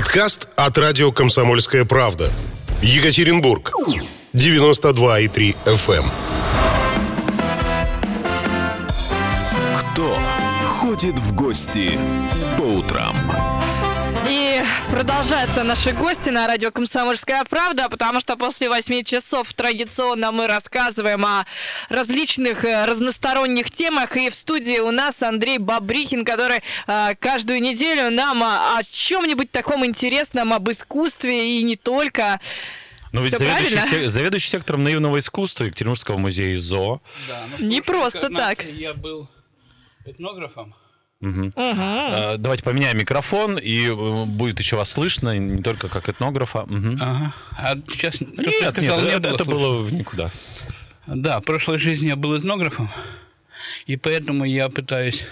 Подкаст от радио «Комсомольская правда». Екатеринбург. 92,3 FM. Кто ходит в гости по утрам? Продолжаются наши гости на радио «Комсомольская правда», потому что после 8 часов традиционно мы рассказываем о различных э, разносторонних темах. И в студии у нас Андрей Бабрихин, который э, каждую неделю нам о, о чем-нибудь таком интересном, об искусстве и не только. Ну ведь заведующий, правильно? се- заведующий сектором наивного искусства Екатеринбургского музея ЗОО. Да, в Не просто так. Я был этнографом. Мгм. Э, Давайте поменяем микрофон, и э, будет еще вас слышно, не только как этнографа. Мгм. Ага. А сейчас то, что я Нет, нет, сказал, не это, было это слышно. было в никуда. Да, в прошлой жизни я был этнографом, и поэтому я пытаюсь,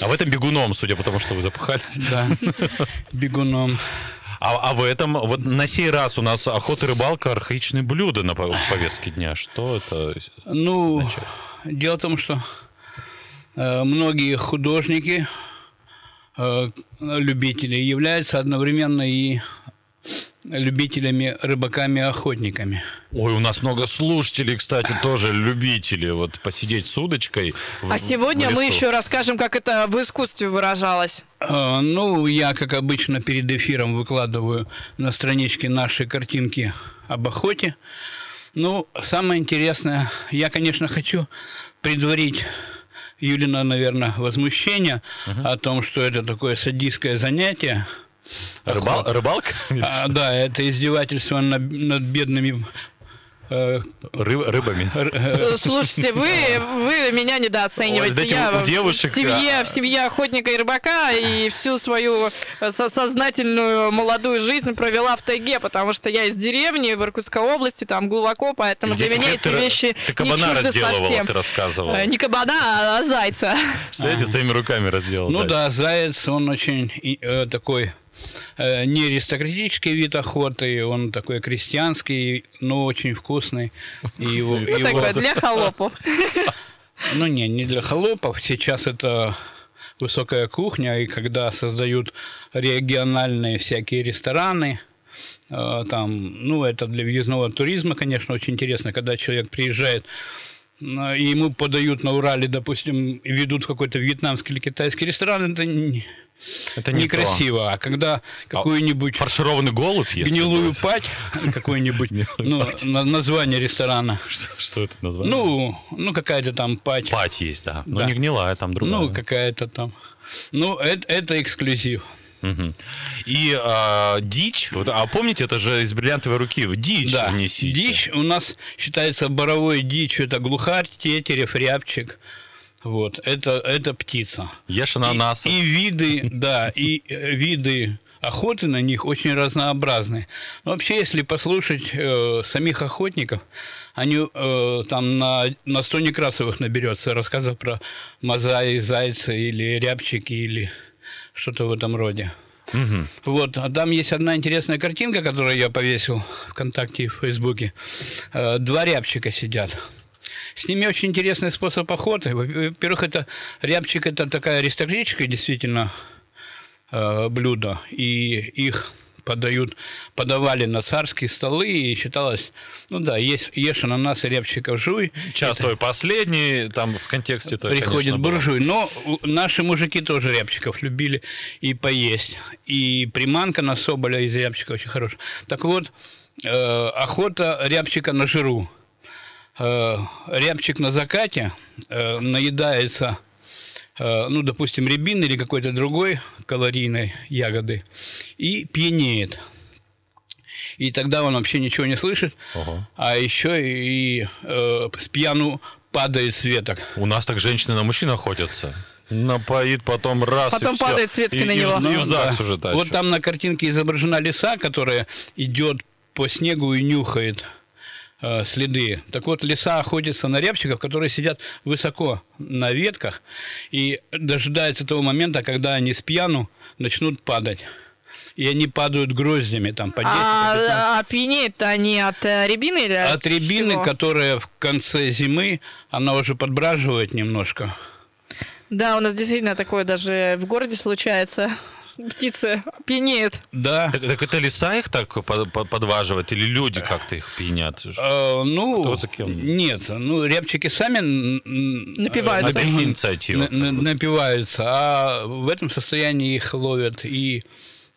А в этом бегуном, судя по тому, что вы запыхались. да, бегуном. А, а в этом, вот на сей раз у нас охота и рыбалка архаичные блюда на пов- повестке дня. Что это? Ну, означает? дело в том, что многие художники, э, любители, являются одновременно и любителями, рыбаками, охотниками. Ой, у нас много слушателей, кстати, тоже любители вот посидеть с удочкой. в- А сегодня в мы еще расскажем, как это в искусстве выражалось. Э, Ну, я, как обычно, перед эфиром выкладываю на страничке наши картинки об охоте. Ну, самое интересное, я, конечно, хочу предварить Юлина, наверное, возмущение о том, что это такое садистское занятие. Рыбал- рыбалка? А, да, это издевательство над, над бедными э, Ры- рыбами. э, Слушайте, вы, вы меня недооцениваете. Ой, я у в- девушек, в семье, а- в семье охотника и рыбака и всю свою э, со- сознательную молодую жизнь провела в тайге, потому что я из деревни в Иркутской области, там глубоко, поэтому В для 10 меня эти ты, вещи ты не кабана чужды разделывала, совсем. ты рассказывала. Не кабана, а зайца. Представляете, своими руками разделал. Ну да. да, заяц, он очень э, такой не аристократический вид охоты, он такой крестьянский, но очень вкусный. И его, Ну, его- такое, для холопов. ну не, не для холопов. Сейчас это высокая кухня, и когда создают региональные всякие рестораны, э, там, ну, это для въездного туризма, конечно, очень интересно, когда человек приезжает, э, и ему подают на Урале, допустим, ведут в какой-то вьетнамский или китайский ресторан, это Это не некрасиво. А когда какую-нибудь Фаршированный голубь, если гнилую будет. пать, какое-нибудь Гнилую ну, название ресторана, Что, это название? ну, ну какая-то там пать, пать есть, да. Но не гнилая, там другая. ну, какая-то там. Ну, это, эксклюзив. И а, дичь, вот, а помните, это же из бриллиантовой руки, дичь Да, внесите. дичь у нас считается боровой дичь, это глухарь, тетерев, рябчик. Вот, это, это птица. Ешь И, ананасов. и виды, да, и э, виды охоты на них очень разнообразны. Но вообще, если послушать э, самих охотников, они э, там на, на 100 Некрасовых наберется рассказов про мозаи, зайца или рябчики или что-то в этом роде. Мгм. Вот, а там есть одна интересная картинка, которую я повесил ВКонтакте и в Фейсбуке. Э, Два рябчика сидят. С ними очень интересный способ охоты. Во-первых, это рябчик это такая аристократическая действительно э, блюдо, и их подают, подавали на царские столы, и считалось, ну да, есть, ешь ананас и рябчиков жуй, Час твой последний, там в контексте это, приходит конечно, было. буржуй. Но у- наши мужики тоже рябчиков любили и поесть. И приманка на соболя из рябчика очень хорошая. Так вот, э, охота рябчика на жиру. Э, рябчик на закате э, наедается, э, ну, допустим, рябины или какой-то другой калорийной ягоды и пьянеет. И тогда он вообще ничего не слышит, Ого. а еще и э, с пьяну падает с веток. У нас так женщины на мужчин охотятся. Напоит, потом раз Потом и падает с ветки И- на и в- него. И, в Ну, ЗАГС да. уже тащат. Вот там на картинке изображена лиса, которая идет по снегу и нюхает э, следы. Так вот, лиса охотится на рябчиков, которые сидят высоко на ветках и дожидается того момента, когда они с пьяну начнут падать. И они падают гроздями там по 10 по 15. А, а пьянеют-то они от э, рябины или От рябины, чего? которая в конце зимы, она уже подбраживает немножко. Да, у нас действительно такое даже в городе случается. птицы пьянеют. Да. Так, так это леса их так по- по- подваживают или люди как-то их пьянят? Э, ну, Кто за кем? нет, ну, рябчики сами Напиваются. На инициативу. на- на- напиваются, а в этом состоянии их ловят и,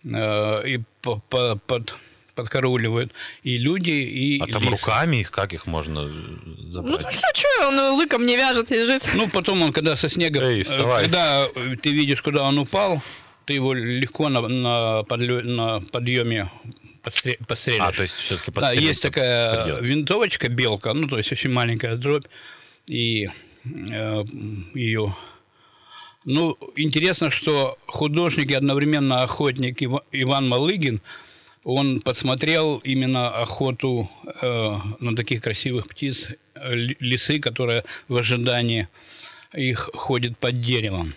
э, и по- по- под, подкарауливают и люди, и А там лисы. руками их, как их можно э, Ну, забрать? что, что, он лыком не вяжет, лежит. Ну, потом он, когда со снега, Эй, э, вставай. когда ты видишь, куда он упал, ты его легко на, на, подлё- на подъеме подстре- подстрелишь. А, то есть все-таки Да, есть такая винтовочка белка, ну, то есть очень маленькая дробь, и э, ее... Ну, интересно, что художник и одновременно охотник Ива- Иван Малыгин, он подсмотрел именно охоту э, на таких красивых птиц, э, ли- лисы, которые в ожидании их ходят под деревом.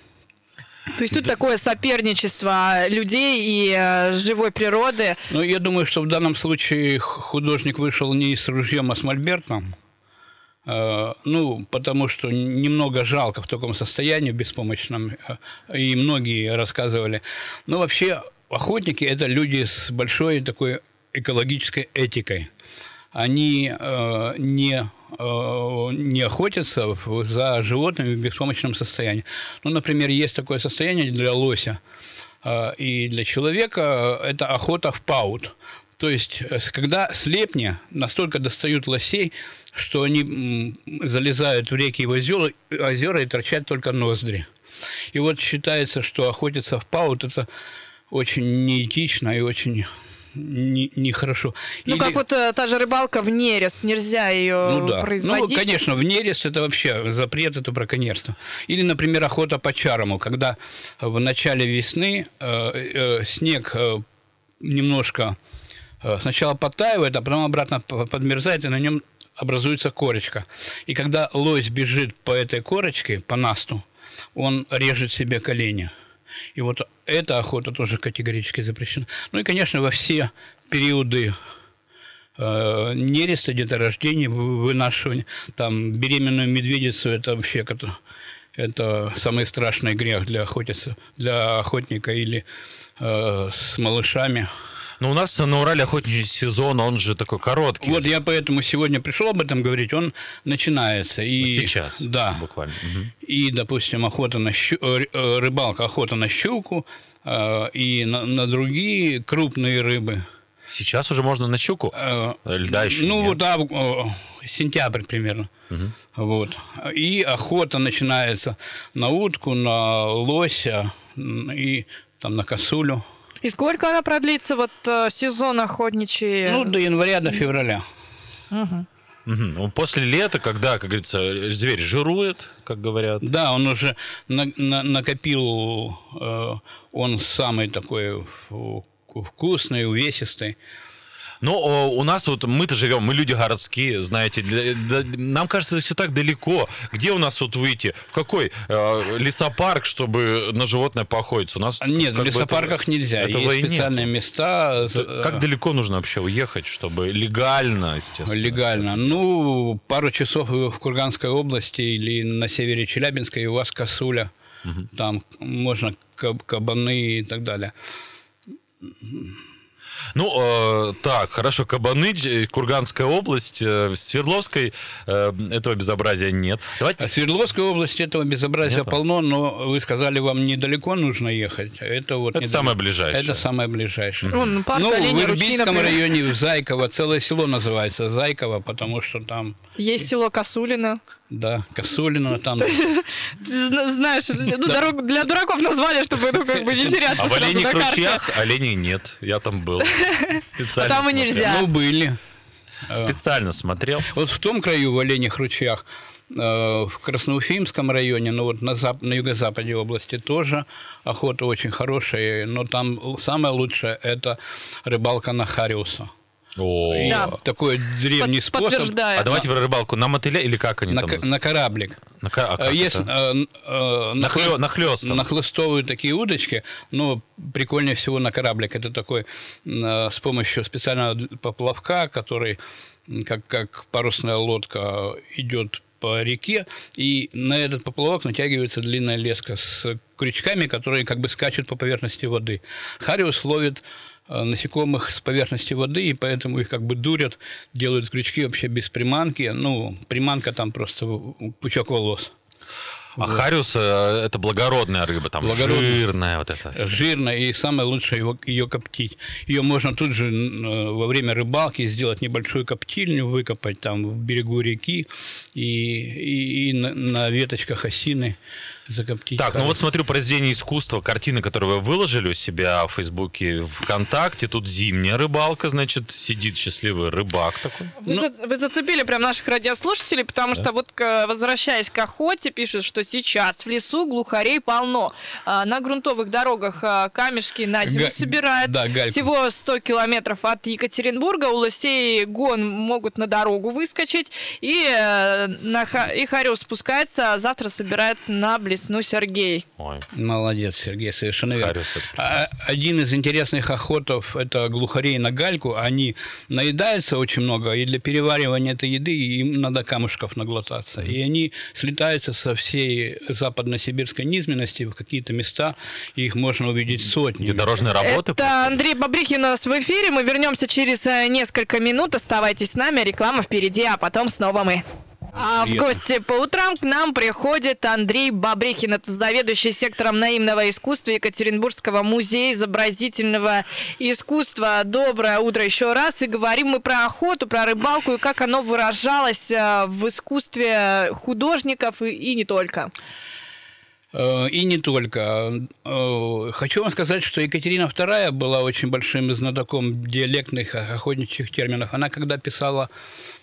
То есть тут такое соперничество людей и э, живой природы. Ну, я думаю, что в данном случае художник вышел не с ружьем, а с мольбертом. Э, Ну, потому что немного жалко в таком состоянии беспомощном, э, и многие рассказывали. Но вообще охотники – это люди с большой такой экологической этикой. Они э, не, не охотятся за животными в беспомощном состоянии. Ну, например, есть такое состояние для лося э, и для человека – это охота в паут. То есть, э, когда слепни настолько достают лосей, что они залезают в реки и в озера, озера и торчат только ноздри. И вот считается, что охотиться в паут – это очень неэтично и очень не- нехорошо. Ну, Или- как вот э, та же рыбалка в нерест, нельзя ее ну да. производить. Ну, конечно, в нерест это вообще запрет, это браконьерство. Или, например, охота по чарому, когда в начале весны э, э, снег э, немножко э, сначала подтаивает, а потом обратно подмерзает, и на нем образуется корочка. И когда лось бежит по этой корочке, по насту, он режет себе колени. И вот эта охота тоже категорически запрещена. Ну и, конечно, во все периоды э, нереста, деторождения, вы- вынашивания. Там беременную медведицу это вообще это, это самый страшный грех для охотиться, для охотника или э, с малышами. Ну, у нас на Урале охотничий сезон, он же такой короткий. Вот я поэтому сегодня пришел об этом говорить. Он начинается и Вот сейчас. да, Буквально. Мгм. и, допустим, охота на щу... э, э, рыбалка, охота на щуку э, и на, на другие крупные рыбы. Сейчас уже можно на щуку. Э, Льда еще Ну, нет. вот, да, сентябрь примерно. Вот. И охота начинается на утку, на лося и там на косулю. И сколько она продлится, вот э, сезон охотничий? Ну, до января, до февраля. Мгм. Ну, После лета, когда, как говорится, зверь жирует, как говорят. Да, он уже на- на- накопил, э, он самый такой вкусный, увесистый. Но о, у нас вот мы-то живем, мы люди городские, знаете, для- да- нам кажется, все так далеко. Где у нас вот выйти? В какой э, лесопарк, чтобы на животное поохотиться? У нас Нет, в лесопарках этого- нельзя. этого Есть нет. специальные места. з- Как далеко нужно вообще уехать, чтобы легально, естественно? Легально. Ну, пару часов в Курганской области или на севере Челябинска, и у вас косуля. Там можно каб- кабаны и так далее. Ну, э, так, хорошо, Кабаны, э, Курганская область, э, в Свердловской э, этого безобразия нет. Давайте А в Свердловской области этого безобразия Нету? полно, но вы сказали, вам недалеко нужно ехать. Это вот Это недалеко. самое ближайшее. Это самое ближайшее. Парк Ну, оленей в Ирбитском районе, в Зайково, целое село называется Зайково, потому что там, Есть село Косулино. Да, Косулино, там... Знаешь, ну, дорогу для дураков назвали, чтобы ну, как бы не теряться А в карте. ручьях оленей нет. Я там был. Специально А там и нельзя. Ну, были. Специально смотрел. Вот в том краю, в Оленях ручьях, э, в Красноуфимском районе, ну вот на, зап- на юго-западе области тоже охота очень хорошая, но там самое лучшее – это рыбалка на хариуса. О. Да. Такой древний Под- способ. Подтверждаю. А давайте про рыбалку на мотыля или как они На, там? на кораблик. На а Э, как Есть это? э, э, Нахлё- нахлё- нахлёстом. нахлыстовые такие удочки, но прикольнее всего на кораблик. Это такой э, с помощью специального поплавка, который как, как парусная лодка идет по реке, и на этот поплавок натягивается длинная леска с крючками, которые как бы скачут по поверхности воды. Хариус ловит э, насекомых с поверхности воды, и поэтому их как бы дурят, делают крючки вообще без приманки. Ну, приманка там просто пучок волос. А хариус э, это благородная рыба, там Благородная. жирная вот эта. жирная, и самое лучшее его, ее коптить. Ее можно тут же э, во время рыбалки сделать небольшую коптильню, выкопать там в берегу реки и, и, и на, на веточках осины закоптить. Так, ну Хорошо. вот смотрю произведение искусства, картины, которые вы выложили у себя в Фейсбуке, ВКонтакте. Тут зимняя рыбалка, значит, сидит счастливый рыбак такой. Вы, Ну- вы зацепили прям наших радиослушателей, потому что вот возвращаясь к охоте, пишут, что сейчас в лесу глухарей полно. А, На грунтовых дорогах а, камешки на зиму Га- собирают. да, гальку. Всего 100 километров от Екатеринбурга у лосей гон могут на дорогу выскочить, и, э, на, ха- и Хариус спускается, а завтра собирается на Блесну Сергей. Ой, Молодец, Сергей, совершенно верно. А, Один из интересных охотов – это глухарей на гальку. Они наедаются очень много, и для переваривания этой еды им надо камушков наглотаться. И они слетаются со всей западно-сибирской низменности в какие-то места, и их можно увидеть сотни. И дорожные работы. Это Андрей Бабрихин у нас в эфире. Мы вернемся через э, несколько минут. Оставайтесь с нами. Реклама впереди, а потом снова мы. А в гости по утрам к нам приходит Андрей Бабрихин. Это заведующий сектором наимного искусства Екатеринбургского музея изобразительного искусства. Доброе утро еще раз. И говорим мы про охоту, про рыбалку и как оно выражалось э, в искусстве художников и, и не только. Э, И не только. Э, Хочу вам сказать, что Екатерина II была очень большим знатоком диалектных охотничьих терминов. Она, когда писала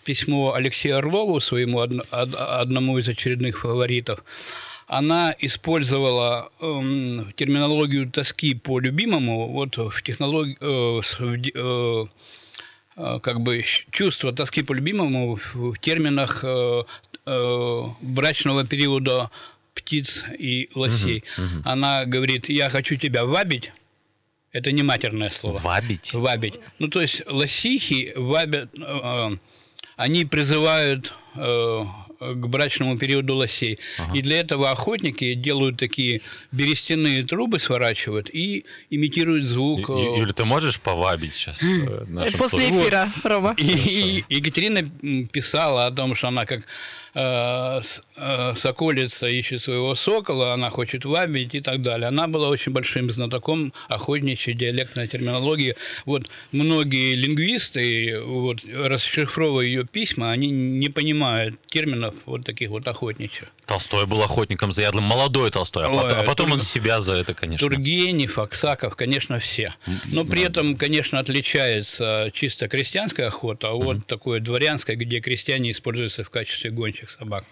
письмо Алексею Орлову, своему одно- од- одному из очередных фаворитов, она использовала эм, терминологию тоски по любимому вот в технологии э, в э, э, как бы чувство тоски по любимому в, в терминах э, брачного периода птиц и лосей. Она говорит, я хочу тебя вабить. Это не матерное слово. Вабить. Вабить. Ну, то есть лосихи вабят, э, э, они призывают э, к брачному периоду лосей. И для этого охотники делают такие берестяные трубы, сворачивают и имитируют звук. Ю- э, Юля, ты можешь повабить сейчас? э, После эфира, Рома. и, Екатерина писала о том, что она как соколица ищет своего сокола, она хочет вабить и так далее. Она была очень большим знатоком охотничьей диалектной терминологии. Вот многие лингвисты, вот, расшифровывая ее письма, они не понимают терминов вот таких вот охотничьих. Толстой был охотником заядлым, молодой Толстой, а Ой, потом, а потом Тур- он себя за это, конечно. Тургенев, Аксаков, конечно, все. Но при этом, конечно, отличается чисто крестьянская охота от такой дворянской, где крестьяне используются в качестве гончих собак.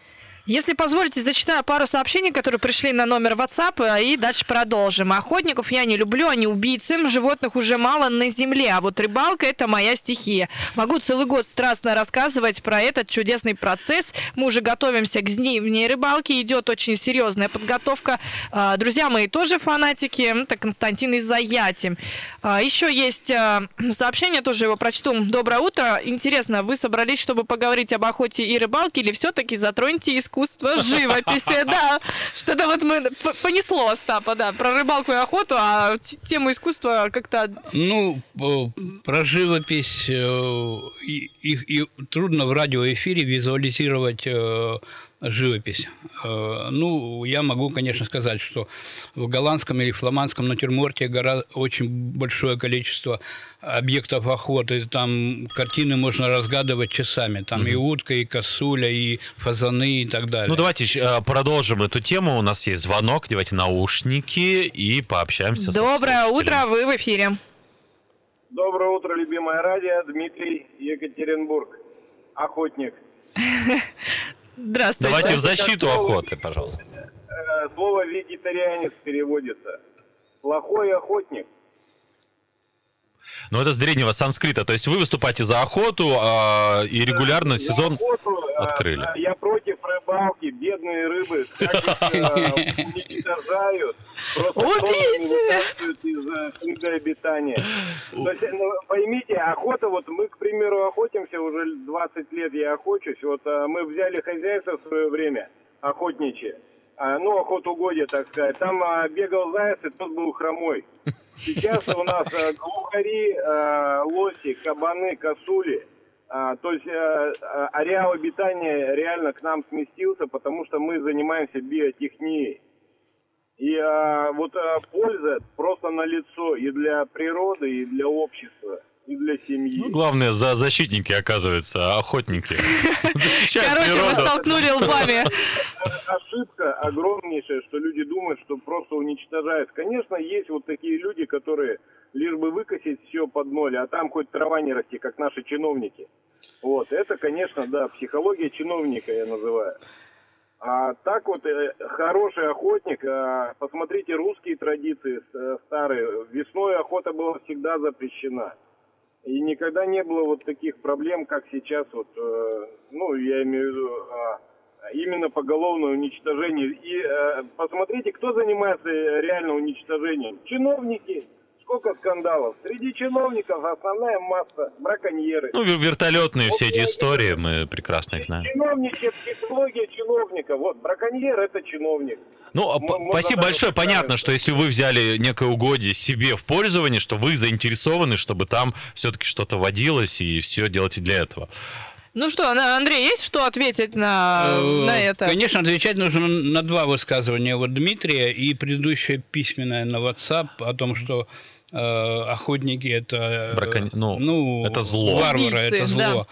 Если позволите, зачитаю пару сообщений, которые пришли на номер WhatsApp, э, и дальше продолжим. Охотников я не люблю, они убийцы, животных уже мало на земле, а вот рыбалка – это моя стихия. Могу целый год страстно рассказывать про этот чудесный процесс. Мы уже готовимся к зимней рыбалке, идет очень серьезная подготовка. А, Друзья мои тоже фанатики, это Константин из Заяти. А, Еще есть а, сообщение, тоже его прочту. Доброе утро. Интересно, вы собрались, чтобы поговорить об охоте и рыбалке, или все-таки затроньте искусство живописи? Да, что-то вот мы понесло Остапа, да, про рыбалку и охоту, а тему искусства как-то... Ну, э, про живопись э, и, их- трудно в радиоэфире визуализировать э, живопись. Э, Ну, я могу, конечно, сказать, что в голландском или фламандском натюрморте гора очень большое количество объектов охоты. Там картины можно разгадывать часами. Там и утка, и косуля, и фазаны, и так далее. Ну, давайте э, продолжим эту тему. У нас есть звонок. Давайте наушники и пообщаемся. Доброе утро, вы в эфире. Доброе утро, любимое радио. Дмитрий, Екатеринбург. Охотник. Здравствуйте. Давайте в защиту охоты, пожалуйста. Э, Слово вегетарианец переводится. Плохой охотник. Ну, это с древнего санскрита. То есть вы выступаете за охоту, а, и регулярно За сезон... охоту, э, открыли. э, Я против рыб- рыбалки, бедные рыбы, уничтожают, просто Убейте! из э, среды обитания. То есть, ну, поймите, охота, вот мы, к примеру, охотимся, уже 20 лет я охочусь, вот э, мы взяли хозяйство в свое время, охотничье, а, ну, охотугодие, так сказать, там а, бегал заяц, и тот был хромой. Сейчас у нас э, глухари, э, лоси, кабаны, косули. А, то есть э, э, ареал обитания реально к нам сместился, потому что мы занимаемся биотехнией. И а, вот а, польза просто на лицо и для природы, и для общества, и для семьи. Ну, главное, за защитники, оказывается, охотники. Защищают Короче, вы столкнули лбами. ошибка огромнейшая, что люди думают, что просто уничтожают. Конечно, есть вот такие люди, которые лишь бы выкосить все под ноль, а там хоть трава не расти, как наши чиновники. Вот, это, конечно, да, психология чиновника я называю. А так вот, э, хороший охотник, а, посмотрите русские традиции э, старые. Весной охота была всегда запрещена. И никогда не было вот таких проблем, как сейчас, вот, э, ну, я имею в виду, а, именно поголовное уничтожение. И э, посмотрите, кто занимается э, реально уничтожением. Чиновники. Сколько скандалов. Среди чиновников основная масса браконьеры. Ну, вер- вертолетные все эти истории, мы прекрасно их знаем. Чиновничья психология чиновника. Вот, браконьер это чиновник. Ну, а М- спасибо большое. вот Понятно, что если вы взяли некое угодье себе в пользование, что вы заинтересованы, чтобы там все-таки что-то водилось, и все делаете для этого. Ну что, Андрей, есть что ответить на, Э, на это? Конечно, отвечать нужно на два высказывания вот Дмитрия и предыдущее письменное на WhatsApp о том, что э, охотники это, э, Браконь- ну, ну, это зло. варвары, Убийцы, это зло. да.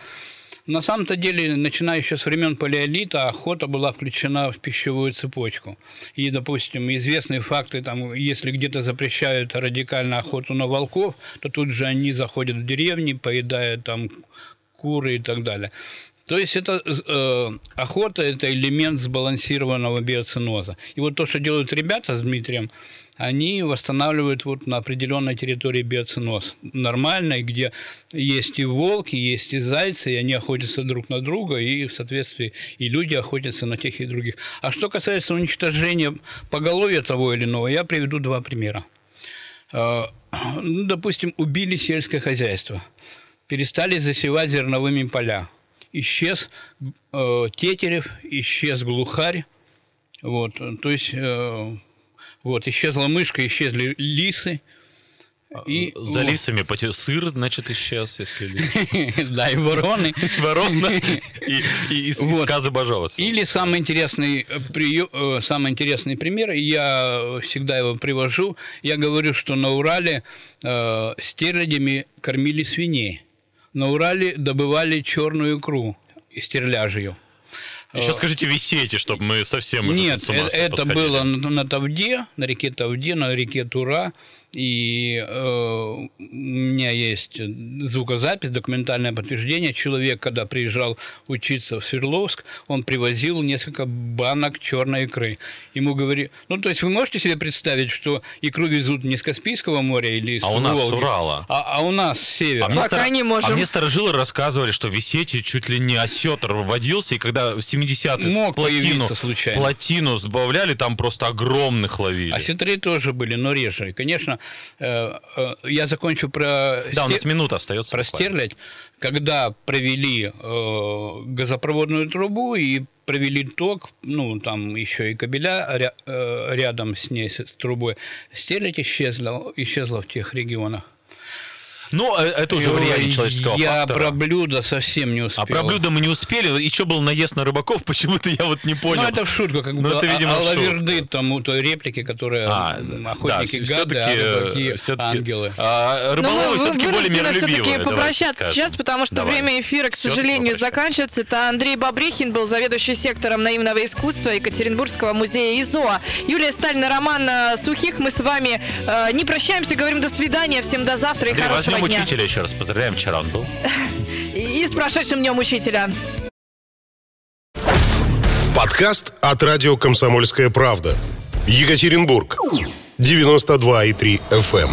На самом-то деле, начиная еще с времен палеолита, охота была включена в пищевую цепочку. И, допустим, известные факты, там, если где-то запрещают радикально охоту на волков, то тут же они заходят в деревни, поедают там куры и так далее. То есть это э, охота – это элемент сбалансированного биоциноза. И вот то, что делают ребята с Дмитрием, они восстанавливают вот на определенной территории биоциноз. Нормальной, где есть и волки, есть и зайцы, и они охотятся друг на друга, и в соответствии и люди охотятся на тех и других. А что касается уничтожения поголовья того или иного, я приведу два примера. Э, ну, допустим, убили сельское хозяйство, перестали засевать зерновыми поля. Исчез э, тетерев, исчез глухарь, вот, то есть э, вот, исчезла мышка, исчезли лисы. И За вот. лисами поте- сыр, значит, исчез, если лис. Да, и вороны. Ворона и, сказы божоваться. Или самый интересный, э, э, самый интересный пример, я всегда его привожу, я говорю, что на Урале э, стерлядями кормили свиней. На Урале добывали черную икру стерляжью. Еще скажите висейте, чтобы мы совсем уже Нет, с ума э- это посходили. было на, на Тавде, на реке Тавде, на реке Тура. И э, у меня есть звукозапись, документальное подтверждение. Человек, когда приезжал учиться в Свердловск, он привозил несколько банок черной икры. Ему говорили... Ну, то есть вы можете себе представить, что икру везут не с Каспийского моря или с А у нас с Урала. А, а у нас с севера. А мне, Пока не можем. а мне старожилы рассказывали, что в Исете чуть ли не осетр водился, и когда в 70-е Мог плотину, появиться случайно. плотину сбавляли, там просто огромных ловили. А сетры тоже были, но реже. И, конечно, я закончу про... Да, у нас минута остается. про буквально. стерлядь, когда провели э, газопроводную трубу и провели ток, ну, там еще и кабеля ря- э, рядом с ней, с, с трубой, стерлядь исчезла, исчезла в тех регионах. Ну, э, это уже влияние человеческого Я фактора. про блюдо совсем не успел. А про блюдо мы не успели. Еще был наезд на рыбаков, почему-то я вот не понял. Ну, это в шутку, как Ну, бы это, видимо, а- шутка. алаверды тому той реплики, которые А, охотники да, гады, а рыбаки всё-таки, ангелы. а, рыболовы мы все-таки более вынуждены миролюбивые. все-таки попрощаться сейчас, потому что Давай. время эфира, к сожалению, заканчивается. Это Андрей Бабрихин был заведующий сектором наивного искусства Екатеринбургского музея ИЗО. Юлия Сталина, Роман э, Сухих. Мы с вами э, не прощаемся, говорим до свидания. Всем до завтра и Андрей, хорошего дня. учителя еще раз. Поздравляем, вчера он был. И, и с прошедшим днем учителя. Подкаст от радио «Комсомольская правда». Екатеринбург. 92,3 FM.